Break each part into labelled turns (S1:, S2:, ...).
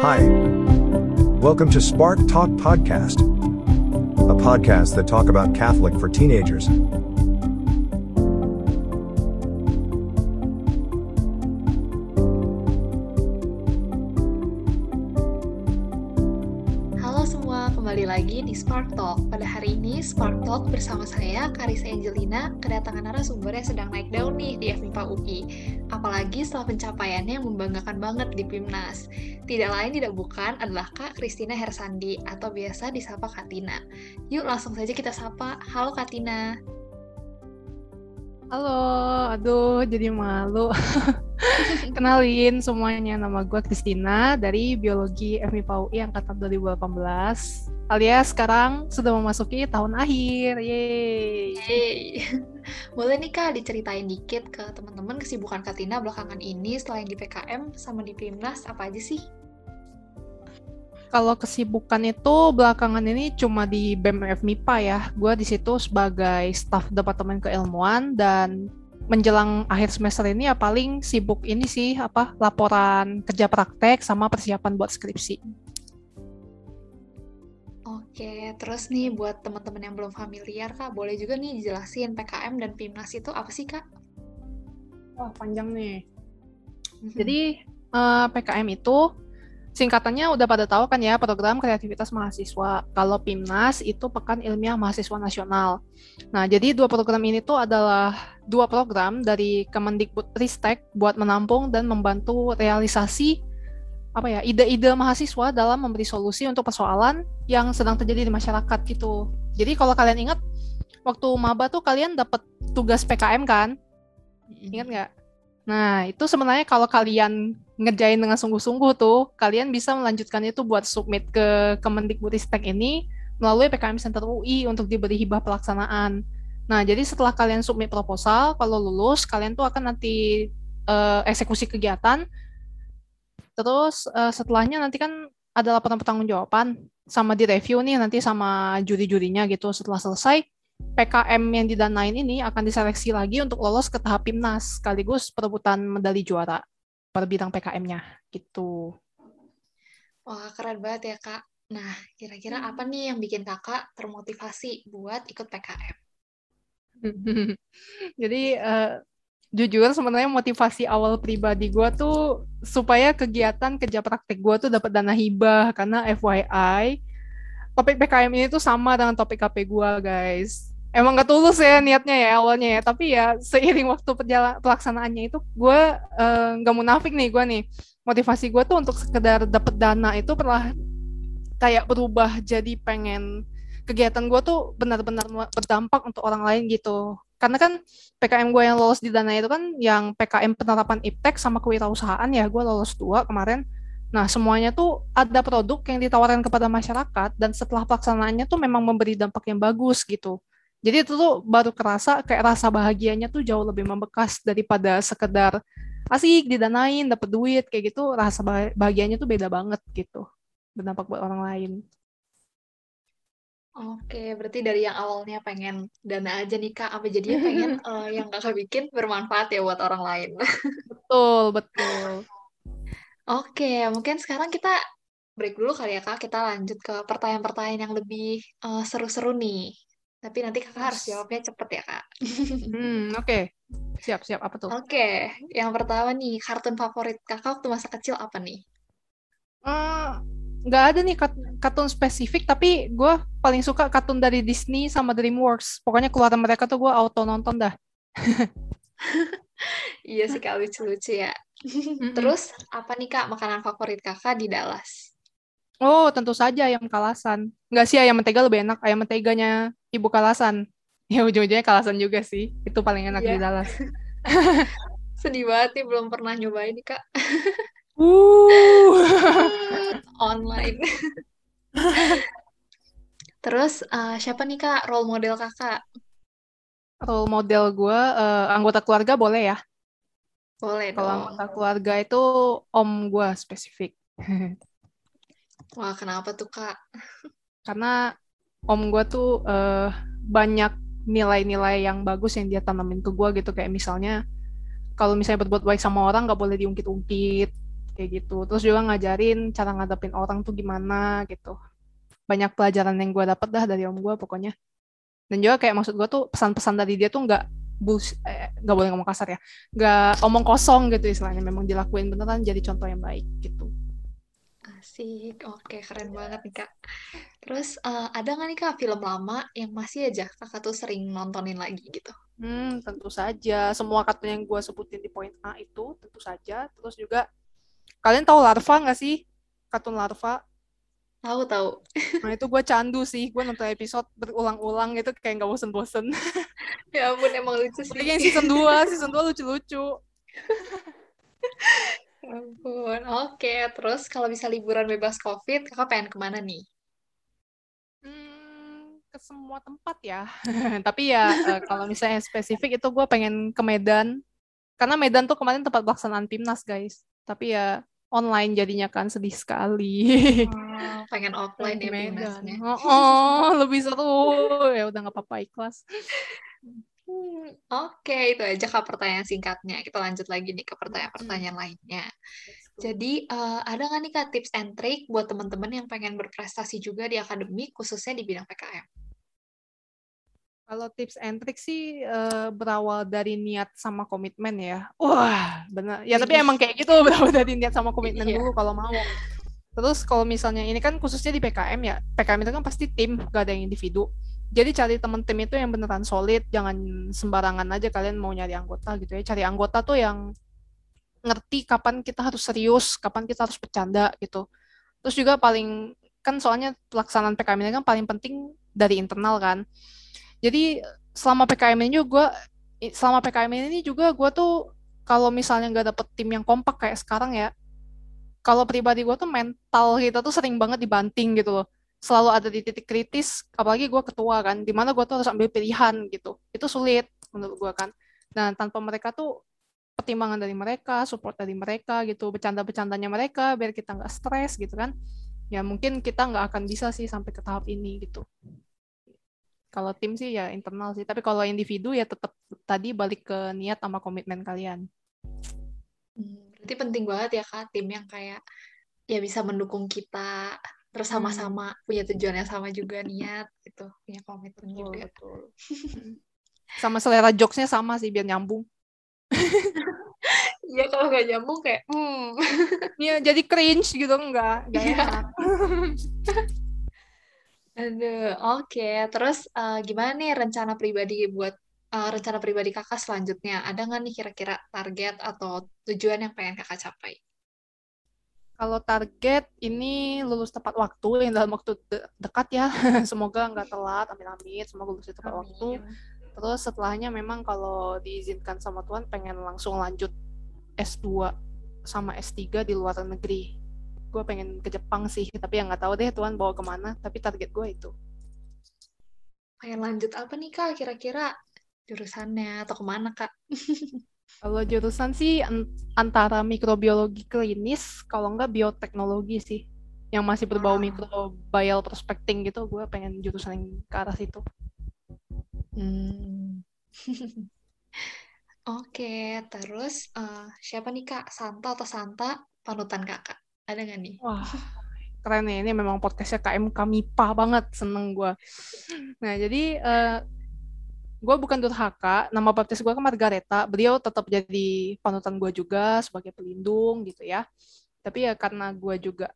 S1: Hi. Welcome to Spark Talk Podcast, a podcast that talk about Catholic for teenagers.
S2: Spark Talk. Pada hari ini, Spark Talk bersama saya, Karisa Angelina, kedatangan narasumber yang sedang naik daun nih di FMIPA UI. Apalagi setelah pencapaiannya yang membanggakan banget di PIMNAS. Tidak lain tidak bukan adalah Kak Kristina Hersandi, atau biasa disapa Katina. Yuk langsung saja kita sapa. Halo Katina.
S3: Halo, aduh jadi malu. Kenalin semuanya, nama gue Kristina dari Biologi FMIPA UI Angkatan 2018. Alias sekarang sudah memasuki tahun akhir, yeay.
S2: Yeay. Boleh nih Kak diceritain dikit ke teman-teman kesibukan Katina belakangan ini selain di PKM sama di PIMNAS apa aja sih?
S3: Kalau kesibukan itu belakangan ini cuma di BEM FMIPA ya. Gue di situ sebagai staf Departemen Keilmuan dan menjelang akhir semester ini ya paling sibuk ini sih apa laporan kerja praktek sama persiapan buat skripsi.
S2: Oke, terus nih buat teman-teman yang belum familiar Kak, boleh juga nih dijelasin PKM dan PIMNAS itu apa sih Kak?
S3: Wah panjang nih.
S2: Mhm.
S3: Jadi eh, PKM itu singkatannya udah pada tahu kan ya program kreativitas mahasiswa. Kalau PIMNAS itu Pekan Ilmiah Mahasiswa Nasional. Nah, jadi dua program ini tuh adalah dua program dari Kemendikbud Ristek buat menampung dan membantu realisasi apa ya ide-ide mahasiswa dalam memberi solusi untuk persoalan yang sedang terjadi di masyarakat gitu. Jadi kalau kalian ingat waktu maba tuh kalian dapat tugas PKM kan? Ingat nggak? Nah, itu sebenarnya kalau kalian ngerjain dengan sungguh-sungguh tuh, kalian bisa melanjutkan itu buat submit ke Kemendikbudristek ini melalui PKM Center UI untuk diberi hibah pelaksanaan. Nah, jadi setelah kalian submit proposal, kalau lulus, kalian tuh akan nanti eh, eksekusi kegiatan. Terus eh, setelahnya nanti kan ada laporan pertanggungjawaban sama direview nih nanti sama juri-jurinya gitu. Setelah selesai, PKM yang didanain ini akan diseleksi lagi untuk lolos ke tahap PIMNAS sekaligus perebutan medali juara per bidang PKM-nya gitu.
S2: Wah, keren banget ya Kak. Nah, kira-kira apa nih yang bikin Kakak termotivasi buat ikut PKM?
S3: Jadi eh, jujur sebenarnya motivasi awal pribadi gue tuh supaya kegiatan kerja praktek gue tuh dapat dana hibah karena FYI topik PKM ini tuh sama dengan topik KP gue guys. Emang gak tulus ya niatnya ya awalnya ya, tapi ya seiring waktu pelaksanaannya itu gue eh, nggak munafik nih gue nih motivasi gue tuh untuk sekedar dapet dana itu pernah kayak berubah jadi pengen kegiatan gue tuh benar-benar berdampak untuk orang lain gitu. Karena kan PKM gue yang lolos di dana itu kan yang PKM penerapan iptek sama kewirausahaan ya, gue lolos dua kemarin. Nah, semuanya tuh ada produk yang ditawarkan kepada masyarakat dan setelah pelaksanaannya tuh memang memberi dampak yang bagus gitu. Jadi itu tuh baru kerasa kayak rasa bahagianya tuh jauh lebih membekas daripada sekedar asik didanain, dapat duit kayak gitu, rasa bah- bahagianya tuh beda banget gitu. Berdampak buat orang lain.
S2: Oke, berarti dari yang awalnya pengen dana aja nih Kak, apa jadinya pengen eh, yang Kakak bikin bermanfaat ya buat orang lain.
S3: Betul, betul.
S2: Oke, mungkin sekarang kita break dulu kali ya Kak, kita lanjut ke pertanyaan-pertanyaan yang lebih eh, seru-seru nih. Tapi nanti Kakak harus jawabnya cepet ya Kak.
S3: Hmm, oke. Siap, siap. Apa tuh?
S2: Oke, yang pertama nih, kartun favorit Kakak waktu masa kecil apa nih?
S3: Eh, nggak ada nih kartun spesifik, tapi gue paling suka kartun dari Disney sama DreamWorks. Pokoknya keluaran mereka tuh gue auto nonton dah.
S2: Iya sih Kak, lucu-lucu ya. Terus, apa nih Kak makanan favorit Kakak di Dallas?
S3: Oh, tentu saja ayam kalasan. Nggak sih ayam mentega lebih enak. Ayam menteganya ibu kalasan. Ya ujung-ujungnya kalasan juga sih. Itu paling enak
S2: Iya.
S3: di Dallas.
S2: Sedih banget nih, belum pernah nyobain nih Kak.
S3: Uh.
S2: Online. Terus, eh, siapa nih Kak role model Kakak?
S3: Role model gue, eh, anggota keluarga boleh ya?
S2: Boleh
S3: Kalau
S2: dong.
S3: anggota keluarga itu om gue spesifik.
S2: Wah, kenapa tuh Kak?
S3: Karena om gue tuh eh, banyak nilai-nilai yang bagus yang dia tanamin ke gue gitu. Kayak misalnya, kalau misalnya berbuat baik sama orang, nggak boleh diungkit-ungkit. kayak gitu. Terus juga ngajarin cara ngadepin orang tuh gimana gitu. Banyak pelajaran yang gue dapet dah dari om gue pokoknya. Dan juga kayak maksud gue tuh pesan-pesan dari dia tuh nggak bus eh, nggak boleh ngomong kasar ya. Nggak omong kosong gitu istilahnya memang dilakuin beneran jadi contoh yang baik gitu.
S2: Asik, oke keren banget nih kak. Terus eh, ada nggak nih kak film lama yang masih aja kakak tuh sering nontonin lagi gitu?
S3: hmm tentu saja. Semua kartun yang gue sebutin di poin A itu tentu saja. Terus juga kalian tahu larva nggak sih? Kartun larva
S2: Tahu tahu.
S3: nah itu gue candu sih gue nonton episode berulang-ulang gitu kayak nggak bosen-bosen
S2: Ya ampun emang lucu sih.
S3: yang season 2 season 2 lucu-lucu
S2: Ya ampun. Oke, terus kalau bisa liburan bebas COVID, kakak pengen ke mana nih?
S3: Hmm, ke semua tempat ya. Tapi ya eh, kalau misalnya spesifik itu gue pengen ke Medan. Karena Medan tuh kemarin tempat pelaksanaan PIMNAS guys. Tapi ya online jadinya kan sedih sekali.
S2: Oh, pengen offline ya
S3: Medan. Oh, oh, lebih seru. Ya udah nggak apa-apa ikhlas.
S2: Hmm, oke, itu aja kak pertanyaan singkatnya. Kita lanjut lagi nih ke pertanyaan-pertanyaan lainnya. Jadi, eh, ada nggak nih kak tips and trick buat teman-teman yang pengen berprestasi juga di akademik, khususnya di bidang PKM?
S3: Kalau tips and trick sih eh, berawal dari niat sama komitmen ya. Wah, benar. Ya tapi
S2: Widih.
S3: emang kayak gitu berawal dari niat sama komitmen
S2: Iya.
S3: dulu kalau mau. Terus kalau misalnya ini kan khususnya di PKM ya, PKM itu kan pasti tim, gak ada yang individu. Jadi cari temen tim itu yang beneran solid, jangan sembarangan aja kalian mau nyari anggota gitu ya. Cari anggota tuh yang ngerti kapan kita harus serius, kapan kita harus bercanda gitu. Terus juga paling kan soalnya pelaksanaan PKM ini kan paling penting dari internal kan. Jadi selama PKM ini juga selama PKM ini juga gue tuh kalau misalnya nggak dapet tim yang kompak kayak sekarang ya, kalau pribadi gue tuh mental kita tuh sering banget dibanting gitu loh. Selalu ada di titik kritis, apalagi gue ketua kan, di mana gue tuh harus ambil pilihan gitu. Itu sulit menurut gue kan. Dan tanpa mereka tuh pertimbangan dari mereka, support dari mereka gitu, bercanda-bercandanya mereka biar kita nggak stres gitu kan. Ya mungkin kita nggak akan bisa sih sampai ke tahap ini gitu. Kalau tim sih ya internal sih, tapi kalau individu ya tetap tadi balik ke niat sama komitmen kalian.
S2: Hmm, berarti penting banget ya kak tim yang kayak ya bisa mendukung kita, terus
S3: Hmm.
S2: sama-sama punya tujuan yang sama juga niat gitu, punya komitmen
S3: Betul,
S2: juga.
S3: betul. Sama selera jokesnya sama sih biar nyambung.
S2: Iya kalau nggak nyambung kayak, hmm.
S3: Iya, jadi cringe gitu enggak, enggak
S2: Iya.
S3: enak.
S2: Aduh, oke. Terus eh, gimana nih rencana pribadi buat eh, rencana pribadi kakak selanjutnya? Ada nggak nih kira-kira target atau tujuan yang pengen kakak capai?
S3: Kalau target ini lulus tepat waktu yang dalam waktu de- dekat ya. Semoga nggak telat, amin-amin. Semoga lulus tepat waktu.
S2: Amin.
S3: Terus setelahnya memang kalau diizinkan sama Tuhan pengen langsung lanjut S2 sama S3 di luar negeri. Gue pengen ke Jepang sih, tapi yang nggak tahu deh Tuhan bawa ke mana. Tapi target gue itu.
S2: Pengen lanjut apa nih kak kira-kira jurusannya atau ke mana kak?
S3: Kalau jurusan sih an- antara mikrobiologi klinis, kalau nggak bioteknologi sih. Yang masih berbau
S2: Ah.
S3: microbial prospecting gitu, gue pengen jurusan yang ke arah situ.
S2: Hmm. Oke, terus eh, siapa nih kak? Santa atau Santa panutan kakak? Ada nggak nih?
S3: Wah, keren nih. Ini memang podcastnya KMK MIPA banget. Seneng gue. Nah, jadi eh, gue bukan durhaka. Nama baptis gue kan Margareta. Beliau tetap jadi panutan gue juga sebagai pelindung gitu ya. Tapi ya karena gue juga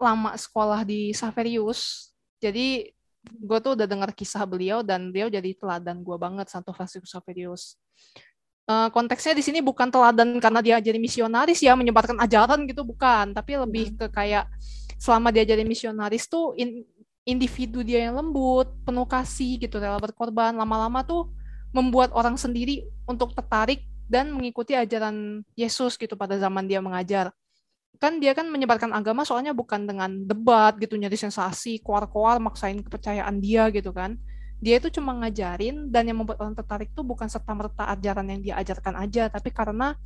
S3: lama sekolah di Saverius, jadi gue tuh udah dengar kisah beliau dan beliau jadi teladan gue banget Santo Franciscus Saverius. Eh, konteksnya di sini bukan teladan karena dia jadi misionaris ya menyebarkan ajaran gitu bukan, tapi lebih ke kayak selama dia jadi misionaris tuh in- individu dia yang lembut, penuh kasih gitu, rela berkorban, lama-lama tuh membuat orang sendiri untuk tertarik dan mengikuti ajaran Yesus gitu pada zaman dia mengajar. Kan dia kan menyebarkan agama soalnya bukan dengan debat gitu, nyari sensasi, koar-koar, maksain kepercayaan dia gitu kan. Dia itu cuma ngajarin dan yang membuat orang tertarik tuh bukan serta-merta ajaran yang dia ajarkan aja, tapi karena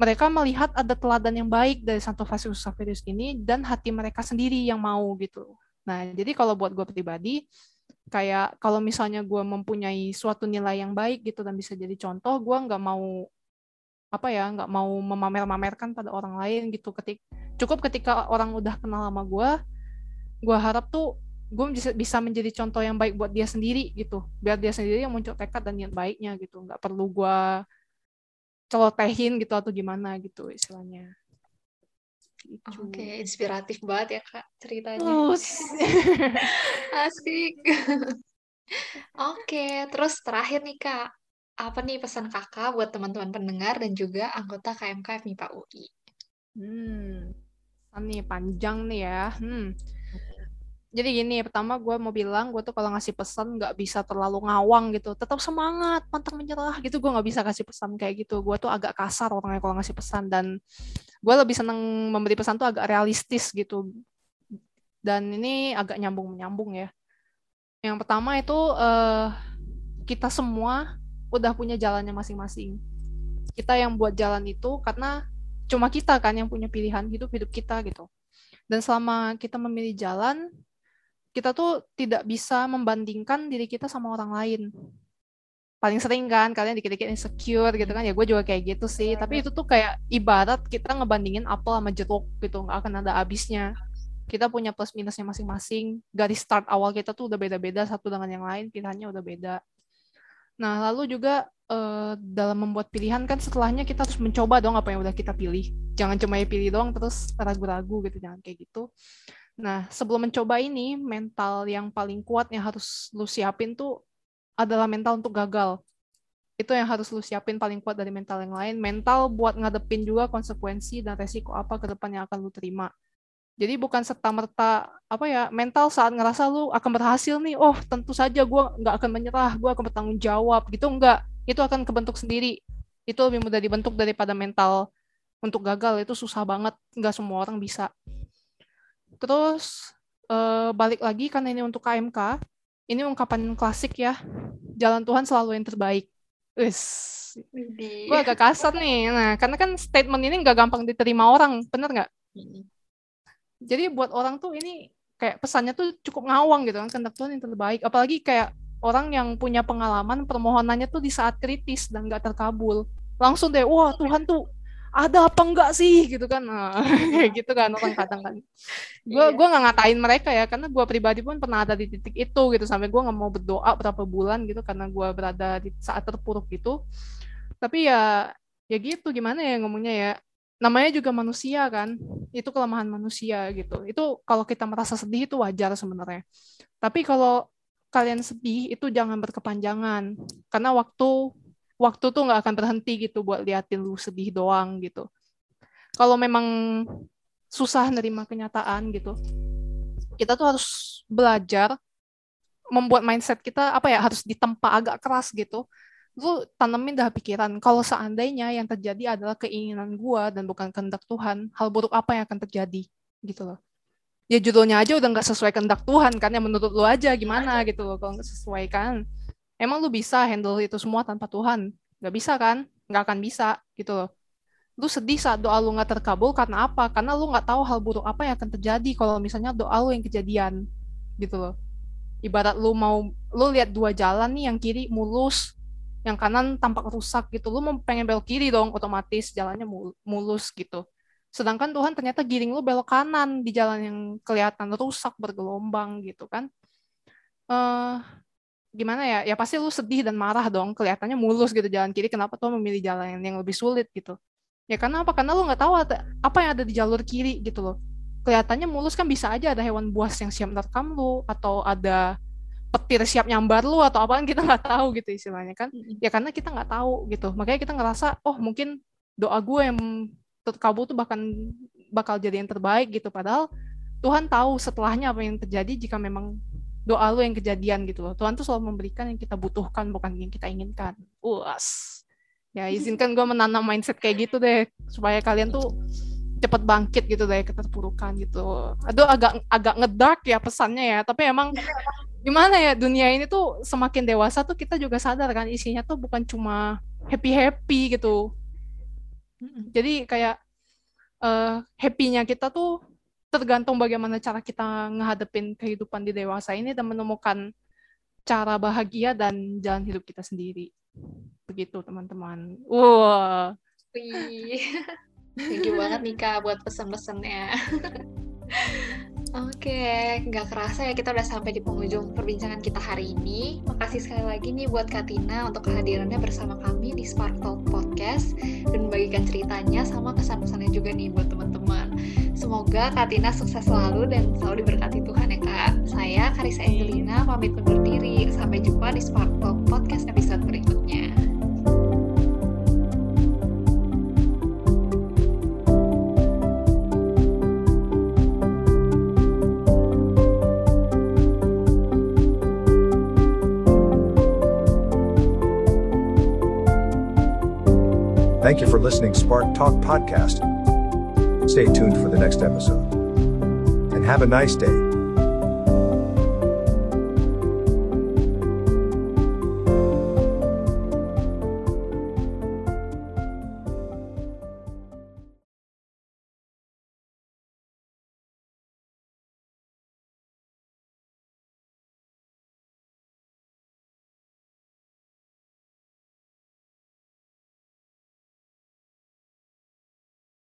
S3: mereka melihat ada teladan yang baik dari Santo Franciscus Xaverius ini dan hati mereka sendiri yang mau gitu. Nah, jadi kalau buat gue pribadi, kayak kalau misalnya gue mempunyai suatu nilai yang baik gitu dan bisa jadi contoh, gue nggak mau apa ya nggak mau memamer-mamerkan pada orang lain gitu. Ketik cukup ketika orang udah kenal sama gue gue harap tuh gue bisa menjadi contoh yang baik buat dia sendiri gitu. Biar dia sendiri yang muncul tekad dan niat baiknya gitu. Nggak perlu gue celotehin gitu atau gimana gitu istilahnya
S2: gitu. Oke, okay, inspiratif banget ya kak ceritanya. Asik. Oke, okay, terus terakhir nih kak, apa nih pesan kakak buat teman-teman pendengar dan juga anggota KMK FMIPA UI?
S3: Hmm, nih panjang nih ya. Hmm. Jadi gini, pertama gue mau bilang, gue tuh kalau ngasih pesan nggak bisa terlalu ngawang gitu. Tetap semangat, pantang menyerah gitu. Gue nggak bisa kasih pesan kayak gitu. Gue tuh agak kasar orangnya kalau ngasih pesan. Dan gue lebih seneng memberi pesan tuh agak realistis gitu. Dan ini agak nyambung-menyambung ya. Yang pertama itu, uh, kita semua udah punya jalannya masing-masing. Kita yang buat jalan itu karena cuma kita kan yang punya pilihan hidup-hidup kita gitu. Dan selama kita memilih jalan, kita tuh tidak bisa membandingkan diri kita sama orang lain. Paling sering kan kalian dikit-dikit insecure gitu kan ya gue juga kayak gitu sih. Tapi itu tuh kayak ibarat kita ngebandingin apel sama jeruk gitu nggak akan ada habisnya. Kita punya plus minusnya masing-masing. Garis start awal kita tuh udah beda-beda satu dengan yang lain pilihannya udah beda. Nah, lalu juga uh, dalam membuat pilihan kan setelahnya kita harus mencoba dong apa yang udah kita pilih. Jangan cuma pilih doang terus ragu-ragu gitu, jangan kayak gitu. Nah, sebelum mencoba ini, mental yang paling kuat yang harus lu siapin tuh adalah mental untuk gagal. Itu yang harus lu siapin paling kuat dari mental yang lain. Mental buat ngadepin juga konsekuensi dan resiko apa ke depan yang akan lu terima. Jadi bukan serta merta apa ya mental saat ngerasa lu akan berhasil nih, oh tentu saja gue nggak akan menyerah, gue akan bertanggung jawab gitu enggak, itu akan kebentuk sendiri. Itu lebih mudah dibentuk daripada mental untuk gagal itu susah banget, nggak semua orang bisa. Terus uh, balik lagi karena ini untuk KMK, ini ungkapan klasik ya, jalan Tuhan selalu yang terbaik. Wis, gue agak kasar nih. Nah, karena kan statement ini nggak gampang diterima orang, bener nggak? jadi buat orang tuh ini kayak pesannya tuh cukup ngawang gitu kan. Kehendak Tuhan yang terbaik. Apalagi kayak orang yang punya pengalaman permohonannya tuh di saat kritis dan nggak terkabul. Langsung deh wah Tuhan tuh ada apa enggak sih? Gitu kan. Nah, kayak gitu kan orang kadang kan. Gue iya. gue nggak ngatain mereka ya karena gue pribadi pun pernah ada di titik itu gitu. Sampai gue nggak mau berdoa berapa bulan gitu karena gue berada di saat terpuruk gitu tapi ya ya gitu. Gimana ya ngomongnya ya? Namanya juga manusia kan. Itu kelemahan manusia gitu. Itu kalau kita merasa sedih itu wajar sebenarnya. Tapi kalau kalian sedih itu jangan berkepanjangan. Karena waktu waktu tuh nggak akan berhenti gitu buat liatin lu sedih doang gitu. Kalau memang susah nerima kenyataan gitu kita tuh harus belajar membuat mindset kita apa ya harus ditempa agak keras gitu. Lu tanemin dah pikiran kalau seandainya yang terjadi adalah keinginan gua dan bukan kehendak Tuhan hal buruk apa yang akan terjadi gitu loh. Ya judulnya aja udah nggak sesuai kehendak Tuhan kan yang menurut lu aja gimana gitu loh kalau nggak sesuai kan emang lu bisa handle itu semua tanpa Tuhan? Nggak bisa kan? Nggak akan bisa gitu loh. Lu sedih saat doa lu nggak terkabul karena apa? Karena lu nggak tahu hal buruk apa yang akan terjadi kalau misalnya doa lu yang kejadian gitu loh. Ibarat lu mau lu lihat dua jalan nih yang kiri mulus yang kanan tampak rusak gitu. Lu mau pengen belok kiri dong otomatis jalannya mulus gitu. Sedangkan Tuhan ternyata giring lu belok kanan di jalan yang kelihatan rusak bergelombang gitu kan. Uh, gimana ya ya pasti lu sedih dan marah dong kelihatannya mulus gitu jalan kiri kenapa Tuhan memilih jalan yang lebih sulit gitu? Ya karena apa? Karena lu nggak tahu apa yang ada di jalur kiri gitu loh. Kelihatannya mulus kan bisa aja ada hewan buas yang siap menerkam lu atau ada petir siap nyambar lu atau apaan kita nggak tahu gitu istilahnya kan. Ya karena kita nggak tahu gitu. Makanya kita ngerasa oh mungkin doa gue yang terkabul tuh bahkan bakal jadi yang terbaik gitu. Padahal Tuhan tahu setelahnya apa yang terjadi jika memang doa lu yang kejadian gitu loh. Tuhan tuh selalu memberikan yang kita butuhkan bukan yang kita inginkan. Uas. Ya izinkan gue menanam mindset kayak gitu deh supaya kalian tuh cepet bangkit gitu dari keterpurukan gitu. Aduh agak agak ngedark ya pesannya ya, tapi emang gimana ya dunia ini tuh semakin dewasa tuh kita juga sadar kan isinya tuh bukan cuma happy happy gitu jadi kayak uh, happynya kita tuh tergantung bagaimana cara kita ngehadepin kehidupan di dewasa ini dan menemukan cara bahagia dan jalan hidup kita sendiri begitu teman-teman
S2: Wih, thank you banget nih buat pesan-pesannya. Oke, nggak kerasa ya kita udah sampai di penghujung perbincangan kita hari ini. Makasih sekali lagi nih buat Katina untuk kehadirannya bersama kami di Spark Talk Podcast dan membagikan ceritanya sama kesan-pesannya juga nih buat. Semoga Katina sukses selalu dan selalu diberkati Tuhan ya Kak. Saya Karisa Angelina pamit undur diri. Sampai jumpa di Spark Talk Podcast episode berikutnya.
S1: Thank you for listening Spark Talk podcast. Stay tuned for the next episode. And have a nice day.